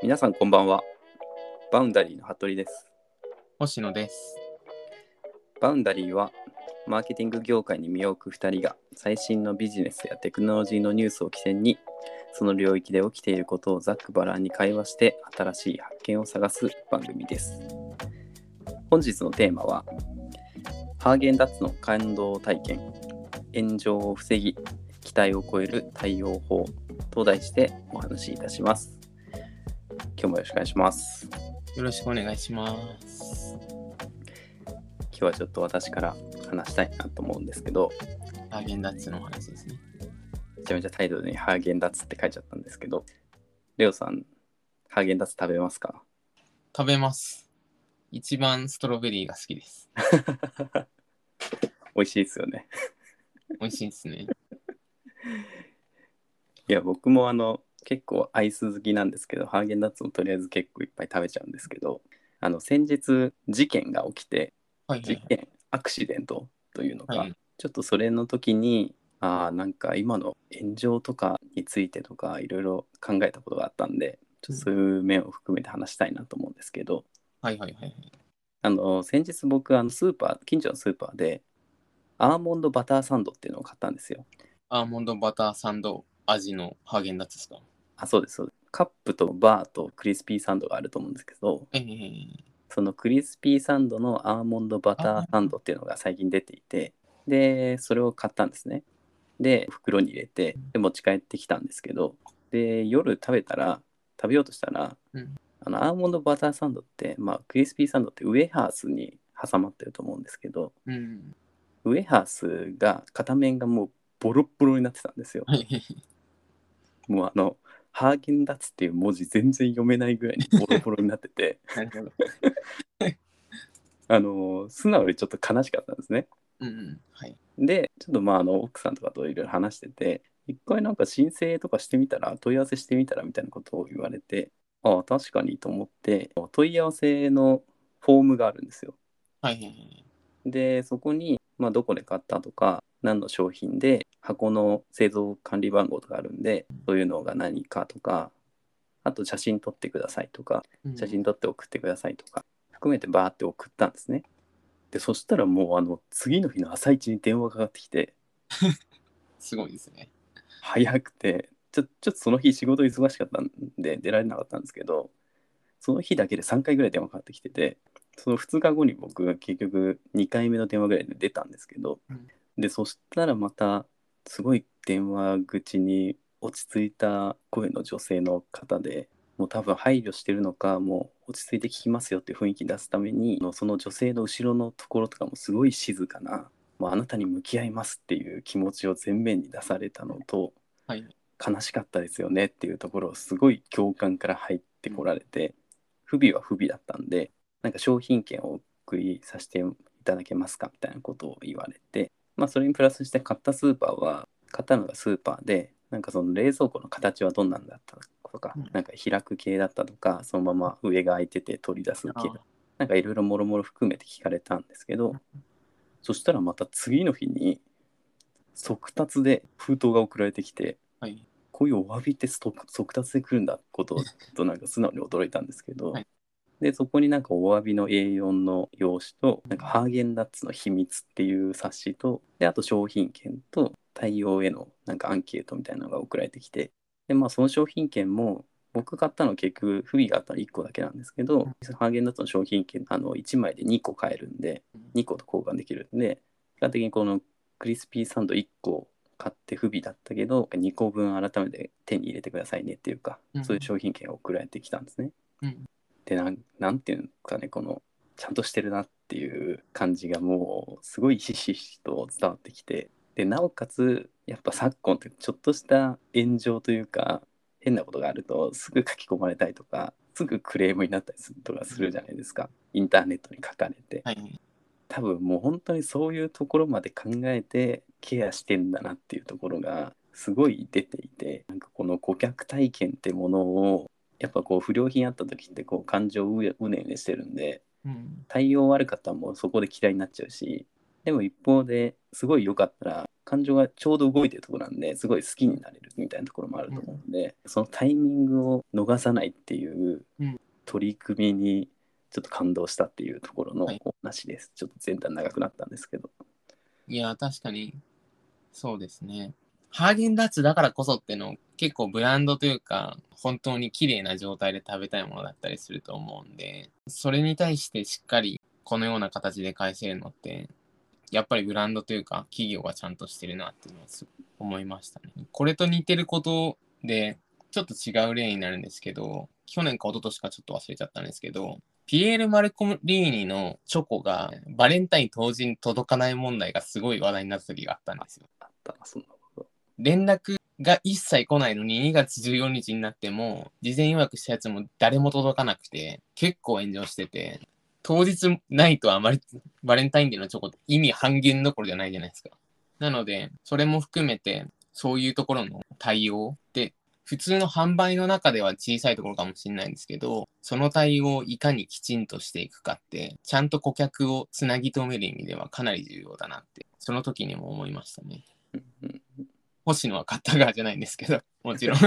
皆さんこんばんは。バウンダリーの服部です。星野です。バウンダリーはマーケティング業界に身を置く2人が最新のビジネスやテクノロジーのニュースを起点にその領域で起きていることをざっくばらんに会話して新しい発見を探す番組です。本日のテーマはハーゲンダッツの感動体験炎上を防ぎ期待を超える対応法と題してお話しいたします。今日もよろしくお願いします。よろしくお願いします。今日はちょっと私から話したいなと思うんですけどハーゲンダッツのお話ですね。めちゃめちゃタイトルにハーゲンダッツって書いちゃったんですけどレオさんハーゲンダッツ食べますか？食べます。一番ストロベリーが好きです。美味しいですよね美味しいですね。いや僕もあの結構アイス好きなんですけどハーゲンダッツもとりあえず結構いっぱい食べちゃうんですけどあの先日事件が起きてはいはい事件アクシデントというのか、はい。ちょっとそれの時にあーなんか今の炎上とかについてとかいろいろ考えたことがあったんでちょっとそういう面を含めて話したいなと思うんですけど、はいはいはいはい。あの先日僕あのスーパー近所のスーパーでアーモンドバターサンドっていうのを買ったんですよ。アーモンドバターサンド味のハーゲンダッツですか？あそうですそうです。カップとバーとクリスピーサンドがあると思うんですけどええそのクリスピーサンドのアーモンドバターサンドっていうのが最近出ていてでそれを買ったんですね。で袋に入れてで持ち帰ってきたんですけどで夜食べたら食べようとしたら、うんあのアーモンドバターサンドって、まあ、クリスピーサンドってウエハースに挟まってると思うんですけどうん。ウエハースが片面がもうボロッボロになってたんですよ。もうあのハーゲンダッツっていう文字全然読めないぐらいに ボロボロになっててなるほど。あの素直にちょっと悲しかったんですね。うんうん。はい。でちょっとまああの奥さんとかといろいろ話してて一回なんか申請とかしてみたら問い合わせしてみたらみたいなことを言われてああ確かにと思って問い合わせのフォームがあるんですよ。はいはいはい。でそこに、まあ、どこで買ったとか何の商品で箱の製造管理番号とかあるんでそういうのが何かとかあと写真撮ってくださいとかうん写真撮って送ってくださいとか含めてバーって送ったんですね。でそしたらもうあの次の日の朝一に電話かかってきて すごいですね。早くてちょちょっとその日仕事忙しかったんで出られなかったんですけどその日だけで3回ぐらい電話かかってきててその2日後に僕が結局2回目の電話ぐらいで出たんですけど、うんでそしたらまたすごい電話口に落ち着いた声の女性の方でもう多分配慮してるのかもう落ち着いて聞きますよっていう雰囲気出すためにその女性の後ろのところとかもすごい静かなもうあなたに向き合いますっていう気持ちを前面に出されたのとはい。悲しかったですよねっていうところをすごい共感から入ってこられて不備は不備だったんでなんか商品券をお送りさせていただけますかみたいなことを言われてまあそれにプラスして買ったスーパーは買ったのがスーパーでなんかその冷蔵庫の形はどんなんだったとか、うん。なんか開く系だったとかそのまま上が開いてて取り出す系なんかいろいろもろもろ含めて聞かれたんですけどそしたらまた次の日に速達で封筒が送られてきてはい。こういうお詫びって速速達で来るんだこととなんか素直に驚いたんですけど、はいでそこになんかお詫びの A4 の用紙となんかハーゲンダッツの秘密っていう冊子とであと商品券と対応へのなんかアンケートみたいなのが送られてきてでまあその商品券も僕買ったの結局不備があったの1個だけなんですけど、ハーゲンダッツの商品券あの1枚で2個買えるんで2個と交換できるんで比較的にこのクリスピーサンド1個買って不備だったけど2個分改めて手に入れてくださいねっていうか、うんそういう商品券が送られてきたんですね。うん。でなんなんていうんかねこのちゃんとしてるなっていう感じがもうすごいひしひしと伝わってきてでなおかつやっぱ昨今ってちょっとした炎上というか変なことがあるとすぐ書き込まれたりとかすぐクレームになったりするとかするじゃないですかインターネットに書かれてはい。多分もう本当にそういうところまで考えてケアしてんだなっていうところがすごい出ていてなんかこの顧客体験ってものをやっぱこう不良品あった時ってこう感情うねうねしてるんでうん。対応悪かったらもうそこで嫌いになっちゃうしでも一方ですごい良かったら感情がちょうど動いてるところなんですごい好きになれるみたいなところもあると思うんで、そのタイミングを逃さないっていううん取り組みにちょっと感動したっていうところのはいお話です。ちょっと前段長くなったんですけど。いや、確かに、そうですね。ハーゲンダッツだからこそっての結構ブランドというか本当に綺麗な状態で食べたいものだったりすると思うんでそれに対してしっかりこのような形で返せるのってやっぱりブランドというか企業がちゃんとしてるなっていうのはすごい思いましたね。これと似てることでちょっと違う例になるんですけど去年か一昨年かちょっと忘れちゃったんですけどピエール・マルコリーニのチョコがバレンタイン当時に届かない問題がすごい話題になった時があったんですよ。あったな、そんなこと。連絡が一切来ないのに2月14日になっても事前予約したやつも誰も届かなくて結構炎上してて当日ないとあまりバレンタインデーのチョコって意味半減どころじゃないじゃないですか。なのでそれも含めてそういうところの対応って普通の販売の中では小さいところかもしれないんですけどその対応をいかにきちんとしていくかってちゃんと顧客をつなぎ止める意味ではかなり重要だなってその時にも思いましたね。星野は買った側じゃないんですけど、もちろん。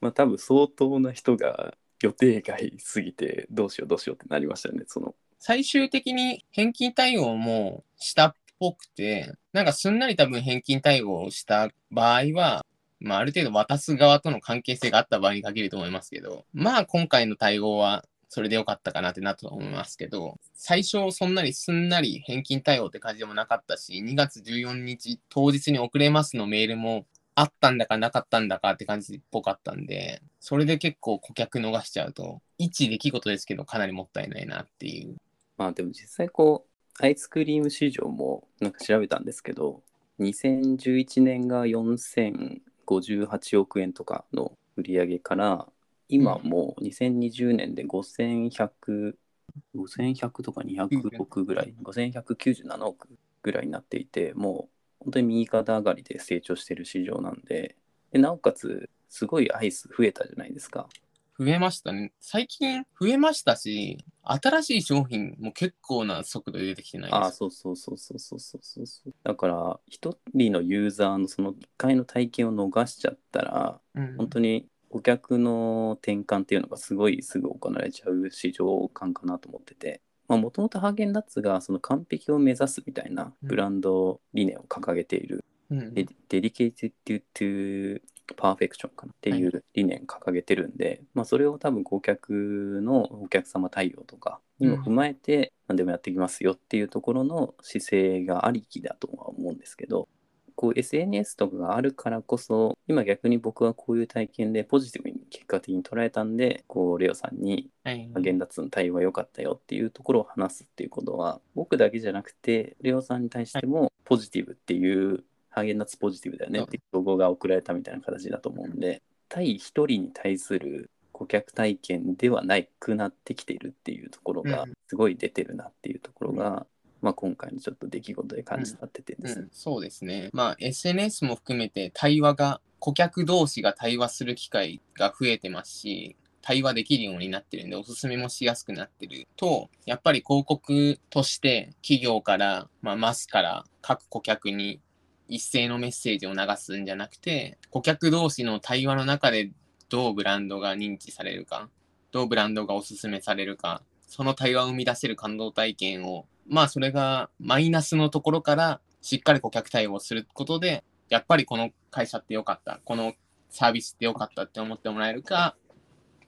まあ多分相当な人が予定外すぎてどうしようどうしようってなりましたよね。その最終的に返金対応もしたっぽくて、なんかすんなり多分返金対応をした場合は、まあある程度渡す側との関係性があった場合に限ると思いますけど、まあ今回の対応はそれでよかったかなってなったと思いますけど、最初そんなにすんなり返金対応って感じでもなかったし、2月14日当日に遅れますのメールもあったんだかなかったんだかって感じっぽかったんで、それで結構顧客逃しちゃうと、一出来事ですけどかなりもったいないなっていう。まあでも実際こうアイスクリーム市場もなんか調べたんですけど2011年が4058億円とかの売り上げから今もう2020年で5100 5100とか200億ぐらい、5197億ぐらいになっていて、もう本当に右肩上がりで成長してる市場なんで、でなおかつ、すごいアイス増えたじゃないですか。増えましたね。最近増えましたし、新しい商品も結構な速度で出てきてないですあそうそうそうそうそうそうそうだから、一人のユーザーのその1回の体験を逃しちゃったら、うん、本当に顧客の転換っていうのがすごいすぐ行われちゃう市場感かなと思っててもともとハーゲンダッツがその完璧を目指すみたいなブランド理念を掲げている、うんデデリケイティッド・トゥ・パーフェクションかなっていう理念掲げてるんで、まあ、それを多分顧客のお客様対応とかにも踏まえて何でもやっていきますよっていうところの姿勢がありきだとは思うんですけどこう SNS とかがあるからこそ今逆に僕はこういう体験でポジティブに結果的に捉えたんでこうレオさんにはい。ハーゲンダッツの対応は良かったよっていうところを話すっていうことは僕だけじゃなくてレオさんに対してもポジティブっていうハーゲンダッツポジティブだよねっていう情報が送られたみたいな形だと思うんで対一人に対する顧客体験ではなくなってきているっていうところがうん。すごい出てるなっていうところが、まあ、今回のちょっと出来事で感じたって点ですね。うん、そうですね。まあ SNS も含めて対話が、顧客同士が対話する機会が増えてますし、対話できるようになってるんで、おすすめもしやすくなってると、やっぱり広告として企業から、まあ、マスから各顧客に一斉のメッセージを流すんじゃなくて、顧客同士の対話の中でどうブランドが認知されるか、どうブランドがおすすめされるか、その対話を生み出せる感動体験を、まあそれがマイナスのところからしっかり顧客対応することで、やっぱりこの会社ってよかった、このサービスってよかったって思ってもらえるか、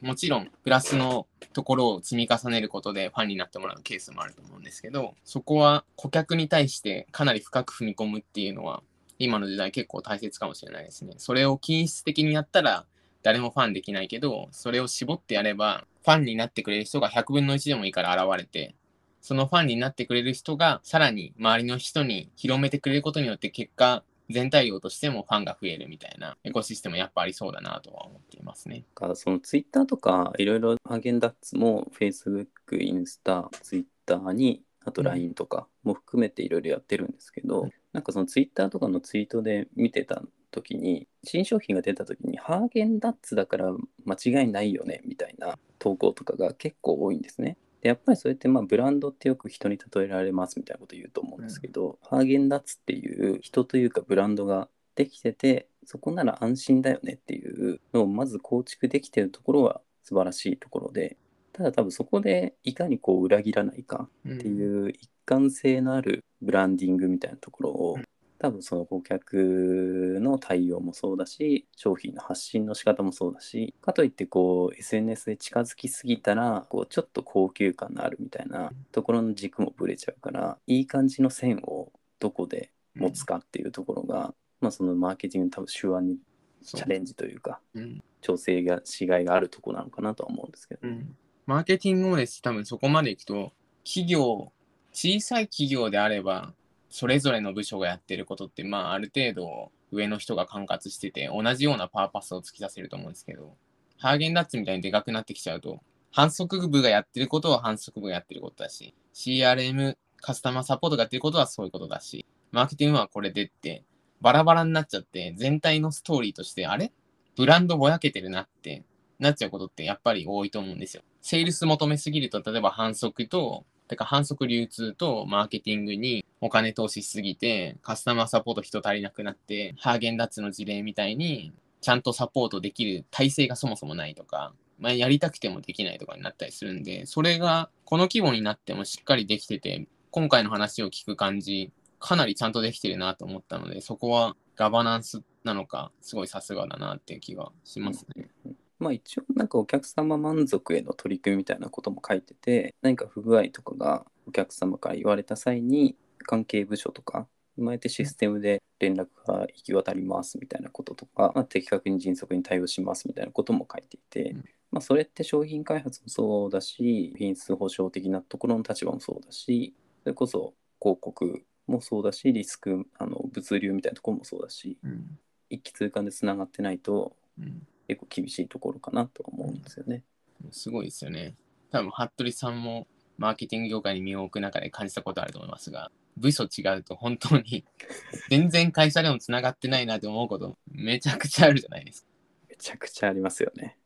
もちろんプラスのところを積み重ねることでファンになってもらうケースもあると思うんですけど、そこは顧客に対してかなり深く踏み込むっていうのは、今の時代結構大切かもしれないですね。それを均質的にやったら誰もファンできないけど、それを絞ってやれば、ファンになってくれる人が100分の1でもいいから現れて、そのファンになってくれる人がさらに周りの人に広めてくれることによって結果、全体量としてもファンが増えるみたいなエコシステムやっぱありそうだなとは思っていますね。かそのツイッターとかいろいろハーゲンダッツも Facebook、インスタ、ツイッターにあと LINE とかも含めていろいろやってるんですけど、うんなんかそのツイッターとかのツイートで見てた時に新商品が出た時にハーゲンダッツだから間違いないよねみたいな投稿とかが結構多いんですね。でやっぱりそれってまあブランドってよく人に例えられますみたいなこと言うと思うんですけど、ハーゲンダッツっていう人というかブランドができててそこなら安心だよねっていうのをまず構築できてるところは素晴らしいところでただ多分そこでいかにこう裏切らないかっていう一貫性のあるブランディングみたいなところを多分その顧客の対応もそうだし商品の発信の仕方もそうだしかといってこう SNS で近づきすぎたらこうちょっと高級感のあるみたいなところの軸もぶれちゃうからいい感じの線をどこで持つかっていうところが、まあそのマーケティングの多分手腕にチャレンジというかうん。調整がしがいがあるところなのかなとは思うんですけど、うん。マーケティングもです多分そこまでいくと企業小さい企業であればそれぞれの部署がやってることってまあある程度上の人が管轄してて同じようなパーパスを突き出せると思うんですけどハーゲンダッツみたいにでかくなってきちゃうと反則部がやってることは反則部がやってることだし CRM カスタマーサポートがやってることはそういうことだしマーケティングはこれでってバラバラになっちゃって全体のストーリーとしてあれ？ブランドぼやけてるなってなっちゃうことってやっぱり多いと思うんですよ。セールス求めすぎると、例えば反則と、てか反則流通とマーケティングにお金投資しすぎて、カスタマーサポート人足りなくなって、ハーゲンダッツの事例みたいに、ちゃんとサポートできる体制がそもそもないとか、まあ、やりたくてもできないとかになったりするんで、それがこの規模になってもしっかりできてて、今回の話を聞く感じ、かなりちゃんとできてるなと思ったので、そこはガバナンスなのか、すごいさすがだなっていう気がしますね。まあ一応なんかお客様満足への取り組みみたいなことも書いてて何か不具合とかがお客様から言われた際に関係部署とか生まれてシステムで連絡が行き渡りますみたいなこととか、まあ、的確に迅速に対応しますみたいなことも書いていて、うん。まあ、それって商品開発もそうだし品質保証的なところの立場もそうだしそれこそ広告もそうだしリスクあの物流みたいなところもそうだしうん。一気通貫でつながってないとうん結構厳しいところかなとは思うんですよね。すごいですよね。多分、服部さんもマーケティング業界に身を置く中で感じたことあると思いますが、部署違うと本当に 全然会社でもつながってないなって思うことめちゃくちゃあるじゃないですか。めちゃくちゃありますよね。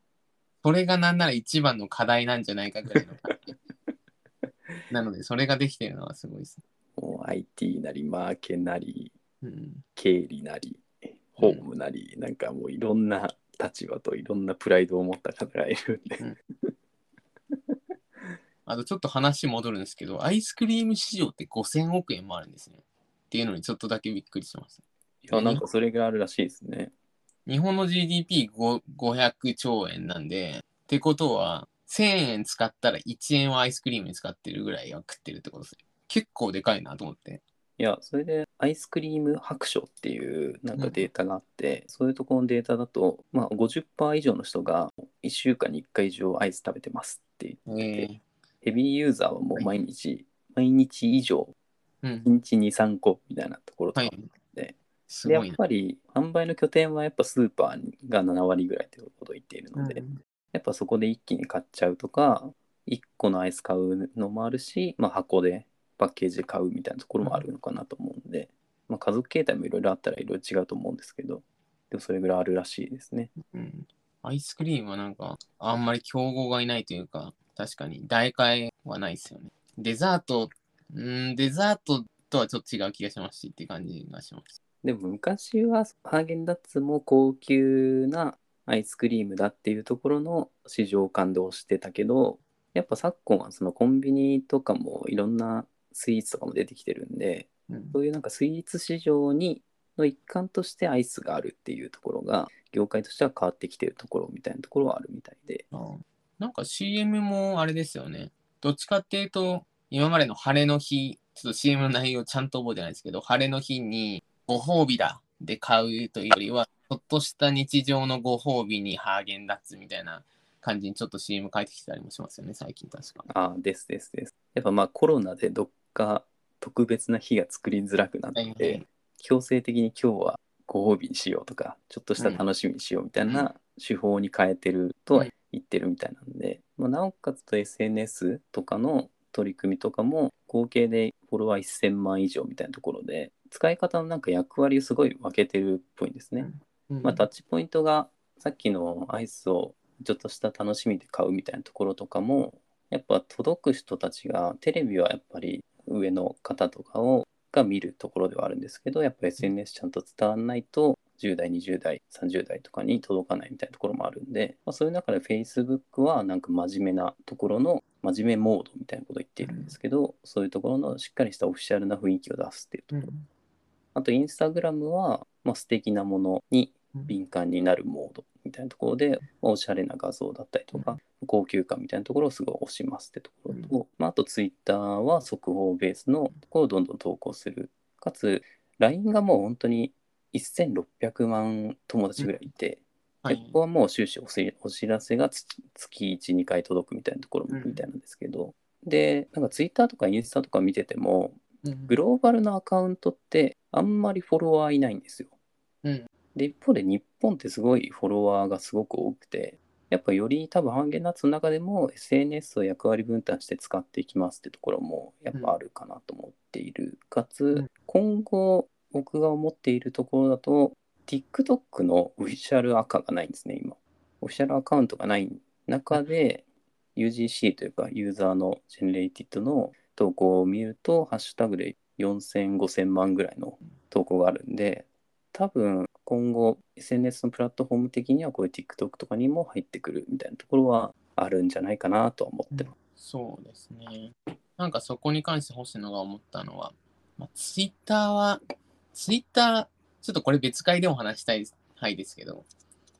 それがなんなら一番の課題なんじゃないかぐらいの。なので、それができてるのはすごいですね。もう IT なりマーケなりうん、経理なりホームなり、なんかもういろんな立場といろんなプライドを持った方がいるんで、あとちょっと話戻るんですけど、アイスクリーム市場って5000億円もあるんですね。っていうのにちょっとだけびっくりしました。いやなんかそれがあるらしいですね。日本の GDP500 兆円なんで、ってことは、1000円使ったら1円はアイスクリームに使ってるぐらいは食ってるってことです。結構でかいなと思って。いやそれでアイスクリーム白書っていうなんかデータがあって、そういうところのデータだと、まあ、50%以上の人が1週間に1回以上アイス食べてますって言ってて、えヘビーユーザーはもう毎日、毎日以上ー、うん1。日23個みたいなところとかはい。すでやっ。ぱり販売の拠点はやっぱスーパーが7割ぐらいということを言っているので、うんやっぱそこで一気に買っちゃうとか1個のアイス買うのもあるし、まあ、箱でパッケージで買うみたいなところもあるのかなと思うんで、まあ、家族形態もいろいろあったらいろいろ違うと思うんですけどでもそれぐらいあるらしいですね。うん。アイスクリームはなんか、あんまり競合がいないというか、確かに代替はないですよね。デザート、うん、デザートとはちょっと違う気がしますしって感じがします。でも昔はハーゲンダッツも高級なアイスクリームだっていうところの市場感動してたけどやっぱ昨今はそのコンビニとかもいろんなスイーツとかも出てきてるんでうんそういうなんかスイーツ市場にの一環としてアイスがあるっていうところが業界としては変わってきてるところみたいなところはあるみたいであなんか CM もあれですよね。どっちかっていうと、今までの晴れの日、ちょっと CM の内容ちゃんと覚えてないですけど、晴れの日にご褒美だで買うというよりは、ちょっとした日常のご褒美にハーゲンダッツみたいな感じにちょっと CM 書いてきてたりもしますよね、最近確か。ああですですですやっぱまあコロナでどっか特別な日が作りづらくなって、はいはい。強制的に今日はご褒美にしようとかちょっとした楽しみにしようみたいな手法に変えてるとは言ってるみたいなんで、まあ、なおかつと SNS とかの取り組みとかも合計でフォロワー1000万以上みたいなところで使い方のなんか役割をすごい分けてるっぽいんですね。うん。まあ、タッチポイントがさっきのアイスをちょっとした楽しみで買うみたいなところとかもやっぱ届く人たちがテレビはやっぱり上の方とかをが見るところではあるんですけどやっぱ SNS ちゃんと伝わらないと10代20代30代とかに届かないみたいなところもあるんで、まあ、そういう中で Facebook はなんか真面目なところの真面目モードみたいなことを言っているんですけど、そういうところのしっかりしたオフィシャルな雰囲気を出すっていうところ、あとインスタグラムは、まあ、素敵なものに敏感になるモードみたいなところで、おしゃれな画像だったりとか、高級感みたいなところをすごい推しますってところと、まあ、あとツイッターは速報ベースのところをどんどん投稿する。かつ、LINE がもう本当に1600万友達ぐらいいて、はい。ここはもう終始お知らせがつ月1、2回届くみたいなところもみたいなんですけど、で、なんかツイッターとかインスタとか見てても、うん。グローバルなアカウントってあんまりフォロワーいないんですよ。うん。で、一方で日本ってすごいフォロワーがすごく多くて、やっぱより多分ハーゲンダッツの中でも SNS を役割分担して使っていきますってところもやっぱあるかなと思っている。かつ、ん今後僕が思っているところだと TikTok のオフィシャルアカがないんですね、今。オフィシャルアカウントがない中で UGC というかユーザーのジェネレイティッドの投稿を見ると、ハッシュタグで4000、5000万ぐらいの投稿があるんで、多分今後 SNS のプラットフォーム的にはこういう TikTok とかにも入ってくるみたいなところはあるんじゃないかなとは思ってます。そうですね。なんかそこに関して星野が思ったのは、まあ、ツイッターは、ツイッター、ちょっとこれ別会でも話したいはいですけど、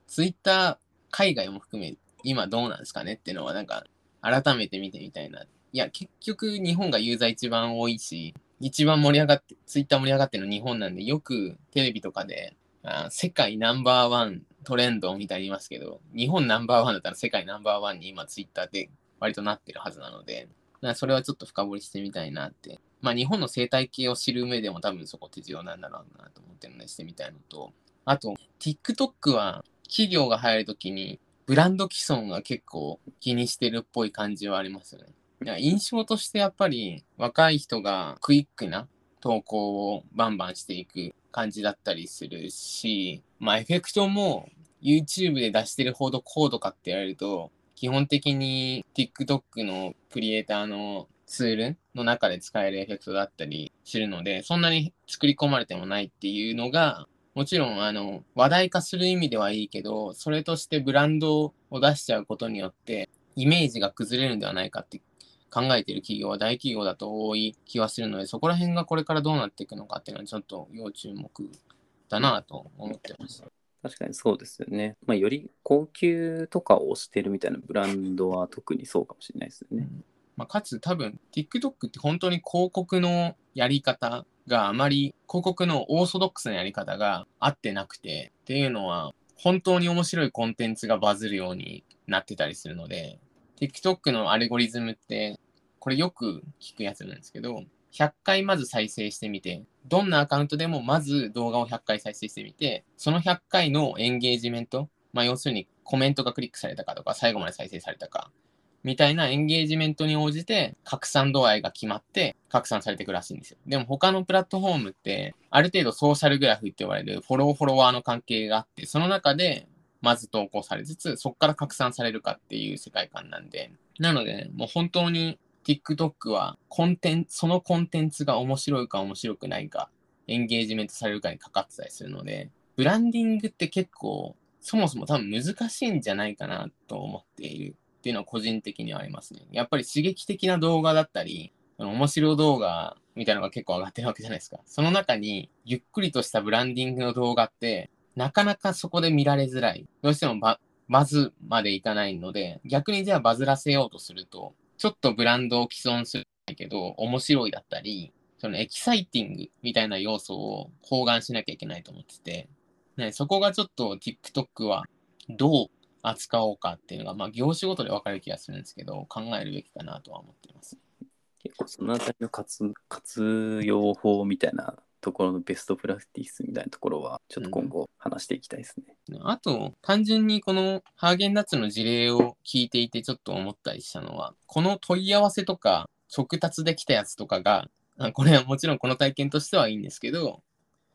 ツイッター、海外も含め、今どうなんですかねっていうのは、なんか、改めて見てみたいな。いや、結局、日本がユーザー一番多いし、一番盛り上がって、ツイッター盛り上がってるの日本なんで、よくテレビとかで、あ世界ナンバーワントレンドみたいに言いますけど、日本ナンバーワンだったら世界ナンバーワンに今ツイッターで割となってるはずなので、だそれはちょっと深掘りしてみたいなって。まあ日本の生態系を知る上でも多分そこって重要なんだろうなと思ってるのでしてみたいのと、あと TikTok は企業が入るときにブランド既存が結構気にしてるっぽい感じはありますよね。や印象としてやっぱり若い人がクイックな投稿をバンバンしていく感じだったりするし、まあエフェクトも YouTube で出してるほど高度かって言われると、基本的に TikTok のクリエイターのツールの中で使えるエフェクトだったりするので、そんなに作り込まれてもないっていうのが、もちろんあの話題化する意味ではいいけど、それとしてブランドを出しちゃうことによって、イメージが崩れるんではないかって考えている企業は大企業だと多い気はするので、そこら辺がこれからどうなっていくのかっていうのはちょっと要注目だなと思ってます。確かにそうですよね。まあ、より高級とかを推してるみたいなブランドは特にそうかもしれないですよね。まあ、かつ多分 TikTok って本当に広告のやり方があまり広告のオーソドックスなやり方が合ってなくてっていうのは本当に面白いコンテンツがバズるようになってたりするので TikTok のアルゴリズムってこれよく聞くやつなんですけど100回まず再生してみてどんなアカウントでもまず動画を100回再生してみてその100回のエンゲージメントまあ要するにコメントがクリックされたかとか最後まで再生されたかみたいなエンゲージメントに応じて拡散度合いが決まって拡散されていくらしいんですよ。でも他のプラットフォームってある程度ソーシャルグラフって言われるフォローフォロワーの関係があってその中でまず投稿されつつそこから拡散されるかっていう世界観なんでなのでねもう本当に TikTok はコンテンツそのコンテンツが面白いか面白くないかエンゲージメントされるかにかかってたりするのでブランディングって結構そもそも多分難しいんじゃないかなと思っているっていうのは個人的にはありますね。やっぱり刺激的な動画だったり、面白動画みたいなのが結構上がってるわけじゃないですか。その中にゆっくりとしたブランディングの動画って、なかなかそこで見られづらい。どうしてもババズまでいかないので、逆にじゃあバズらせようとすると、ちょっとブランドを既存するけど、面白いだったり、そのエキサイティングみたいな要素を包含しなきゃいけないと思ってて、ね、そこがちょっと TikTok はどう扱おうかっていうのが、まあ、業種ごとで分かる気がするんですけど、考えるべきかなとは思っています。結構そのあたりの活活用法みたいなところのベストプラクティスみたいなところはちょっと今後話していきたいですね。あと、単純にこのハーゲンダッツの事例を聞いていてちょっと思ったりしたのは、この問い合わせとか速達できたやつとかが、あ これはもちろんこの体験としてはいいんですけど、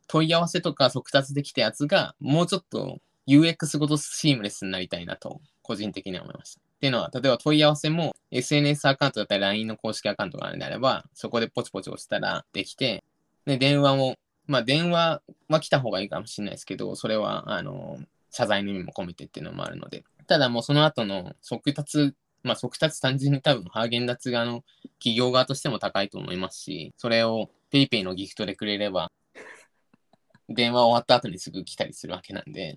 問い合わせとか速達できたやつがもうちょっと UX ごとシームレスになりたいなと個人的には思いました。っていうのは、例えば問い合わせも SNS アカウントだったり LINE の公式アカウントがあるんであれば、そこでポチポチ押したらできて、で、電話も、まあ電話は来た方がいいかもしれないですけど、それは、あの、謝罪の意味も込めてっていうのもあるので、ただもうその後の速達、まあ速達単純に多分ハーゲンダッツ側の企業側としても高いと思いますし、それを PayPay のギフトでくれれば、電話終わった後にすぐ来たりするわけなんで、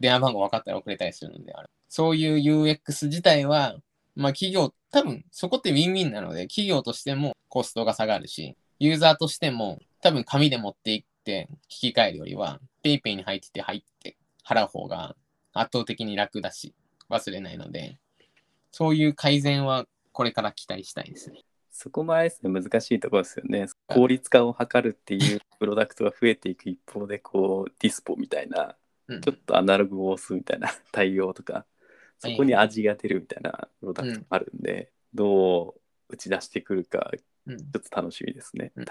電話番号分かったら送れたりするのである。そういう UX 自体は、まあ企業、多分そこってウィンウィンなので、企業としてもコストが下がるし、ユーザーとしても多分紙で持っていって引き換えるよりは、PayPay に入ってて入って払う方が圧倒的に楽だし、忘れないので、そういう改善はこれから期待したいですね。そこもあれですね難しいところですよね。効率化を図るっていうプロダクトが増えていく一方でこうディスポみたいなうん。ちょっとアナログを押すみたいな 対応とかそこに味が出るみたいなプロダクトもあるんで、どう打ち出してくるかうんちょっと楽しみですね。うん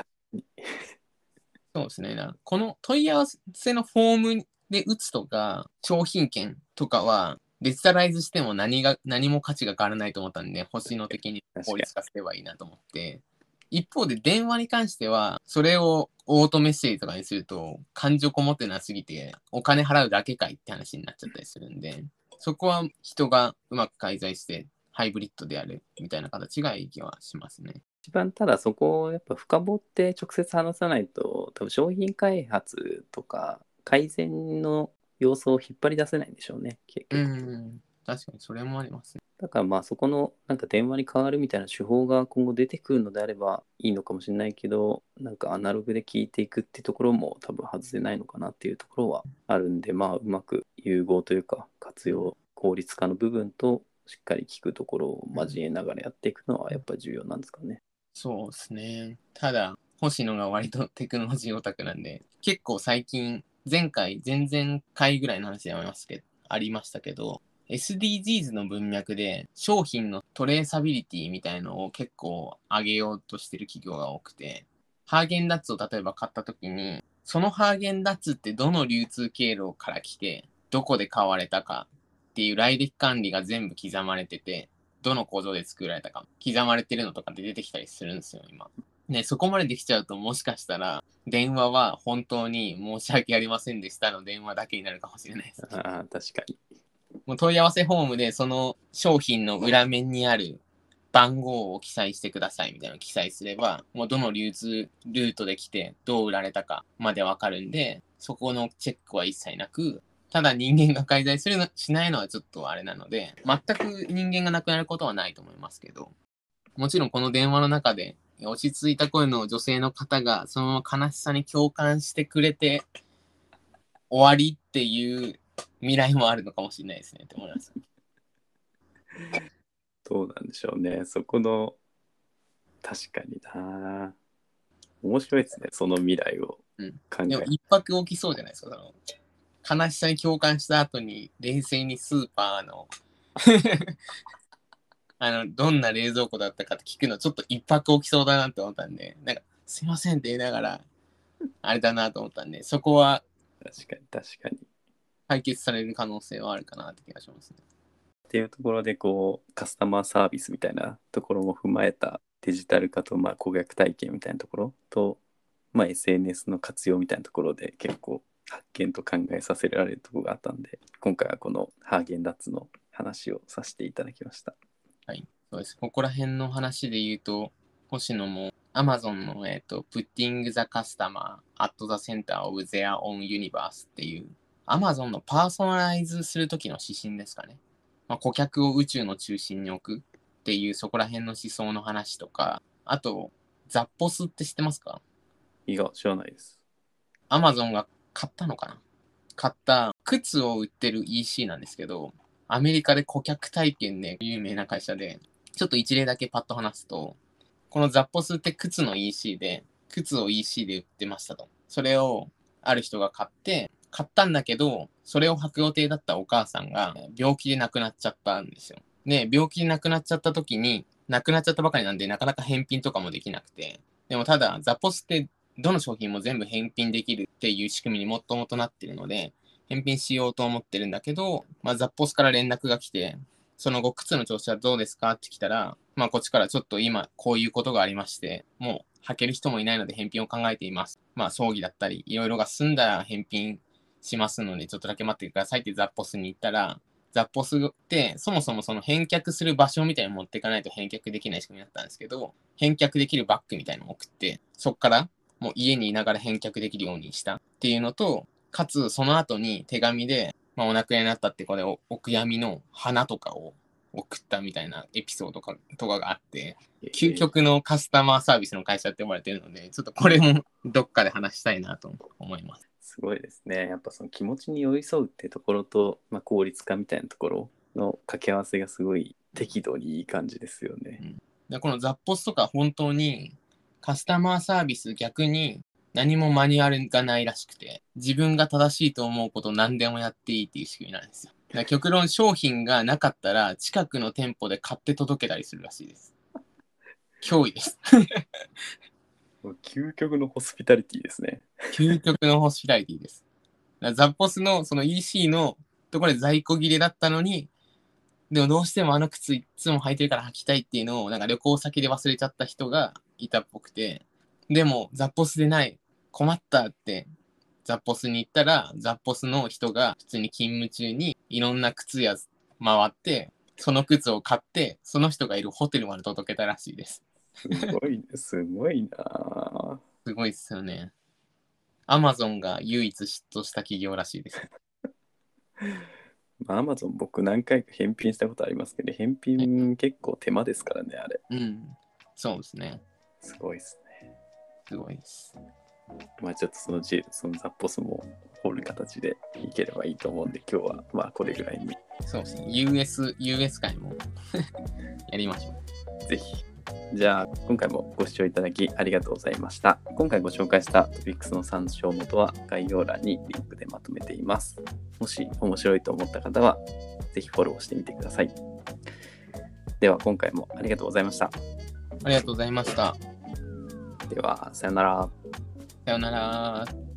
そうですね。なこの問い合わせのフォームで打つとか、商品券とかは、デジタライズしても何が、何も価値が変わらないと思ったんで、星の的に効率化すればいいなと思って。一方で電話に関しては、それをオートメッセージとかにすると、感情こもってなすぎて、お金払うだけかいって話になっちゃったりするんで、そこは人がうまく介在して、ハイブリッドであるみたいな形がいい気はしますね。一番ただそこをやっぱ深掘って直接話さないと多分商品開発とか改善の要素を引っ張り出せないんでしょうね結う局。ん。確かにそれもありますね。だからまあそこのなんか電話に変わるみたいな手法が今後出てくるのであればいいのかもしれないけどなんかアナログで聞いていくってところも多分外せないのかなっていうところはあるんでまあうまく融合というか活用効率化の部分としっかり聞くところを交えながらやっていくのはやっぱり重要なんですかね。そうですね。ただ、星野が割とテクノロジーオタクなんで、結構最近、前回、前々回ぐらいの話でありますけど、ありましたけど、SDGs の文脈で商品のトレーサビリティみたいのを結構上げようとしてる企業が多くて、ハーゲンダッツを例えば買った時に、そのハーゲンダッツってどの流通経路から来て、どこで買われたかっていう来歴管理が全部刻まれてて、どの工場で作られたか刻まれてるのとかって出てきたりするんですよ、今。ね、そこまでできちゃうともしかしたら電話は本当に申し訳ありませんでしたの電話だけになるかもしれないです。ああ確かに。もう問い合わせフォームでその商品の裏面にある番号を記載してくださいみたいなのを記載すれば、もうどの流通ルートで来てどう売られたかまでわかるんで、そこのチェックは一切なく、ただ人間が介在するのしないのはちょっとあれなので、全く人間がなくなることはないと思いますけど、もちろんこの電話の中で落ち着いた声の女性の方がそのまま悲しさに共感してくれて終わりっていう未来もあるのかもしれないですねって思います。どうなんでしょうね。そこの、確かにな。面白いですね。その未来をうん考えでも一泊起きそうじゃないですか。その悲しさに共感した後に冷静にスーパーの あのどんな冷蔵庫だったかって聞くのちょっと一泊起きそうだなって思ったんで、なんかすいませんって言いながらあれだなと思ったんで、そこは確かに確かに。解決される可能性はあるかなって気がしますね。っていうところでこうカスタマーサービスみたいなところも踏まえたデジタル化とまあ顧客体験みたいなところと、まあ、SNS の活用みたいなところで結構発見と考えさせられるところがあったんで今回はこのハーゲンダッツの話をさせていただきました。そうです。ここら辺の話で言うと、星野も Amazon の、えっ、と、Putting the Customer at the Center of Their Own Universe っていう、Amazon のパーソナライズするときの指針ですかね。まあ、顧客を宇宙の中心に置くっていう、そこら辺の思想の話とか、あと、ザッポスって知ってますか？いや知らないです。Amazon が買ったのかな？買った靴を売ってる EC なんですけど、アメリカで顧客体験で有名な会社で、ちょっと一例だけパッと話すと、このザッポスって靴の EC で、靴を EC で売ってましたと。それをある人が買って、買ったんだけど、それを履く予定だったお母さんが病気で亡くなっちゃったんですよ。で、病気で亡くなっちゃった時に、亡くなっちゃったばかりなんで、なかなか返品とかもできなくて、でもただ、ザポスってどの商品も全部返品できるっていう仕組みにもっともとなってるので、返品しようと思ってるんだけど、まあ、ザッポスから連絡が来て、その後、靴の調子はどうですかって来たら、まあ、こっちからちょっと今、こういうことがありまして、もう履ける人もいないので返品を考えています。まあ、葬儀だったり、いろいろが済んだら返品しますので、ちょっとだけ待ってくださいってザッポスに言ったら、ザッポスって、そもそもその返却する場所みたいに持っていかないと返却できない仕組みだったんですけど、返却できるバッグみたいなのを送って、そっからもう家にいながら返却できるようにしたっていうのと、かつその後に手紙で、まあ、お亡くなりになったってこれおお悔やみの花とかを送ったみたいなエピソードかとかがあって、究極のカスタマーサービスの会社って呼ばれてるので、ちょっとこれもどっかで話したいなと思います。すごいですね。やっぱその気持ちに寄り添うってところと、まあ、効率化みたいなところの掛け合わせがすごい適度にいい感じですよね。でこのザッポスとか本当にカスタマーサービス逆に何もマニュアルがないらしくて、自分が正しいと思うこと何でもやっていいっていう仕組みなんですよ。だから極論商品がなかったら近くの店舗で買って届けたりするらしいです。脅威です。究極のホスピタリティですね。究極のホスピタリティです。ザッポスのその EC のところで在庫切れだったのに、でもどうしてもあの靴いつも履いてるから履きたいっていうのをなんか旅行先で忘れちゃった人がいたっぽくて、でもザッポスでない、困ったってザッポスに行ったら、ザッポスの人が普通に勤務中にいろんな靴屋回って、その靴を買って、その人がいるホテルまで届けたらしいです。すごい、すごいなぁすごいですよね。アマゾンが唯一嫉妬した企業らしいです。まあ、アマゾン僕何回か返品したことありますけど、返品結構手間ですからね、あれ。うん。そうですね。すごいですね。すごいです。まあちょっとそのジそのザッポスも掘る形でいければいいと思うんで、今日はまあこれぐらいにそうですね。US、US 会も やりましょう。ぜひ。じゃあ今回もご視聴いただきありがとうございました。今回ご紹介したトピックスの参照元は概要欄にリンクでまとめています。もし面白いと思った方はぜひフォローしてみてください。では今回もありがとうございました。ありがとうございました。ではさよなら。さよなら。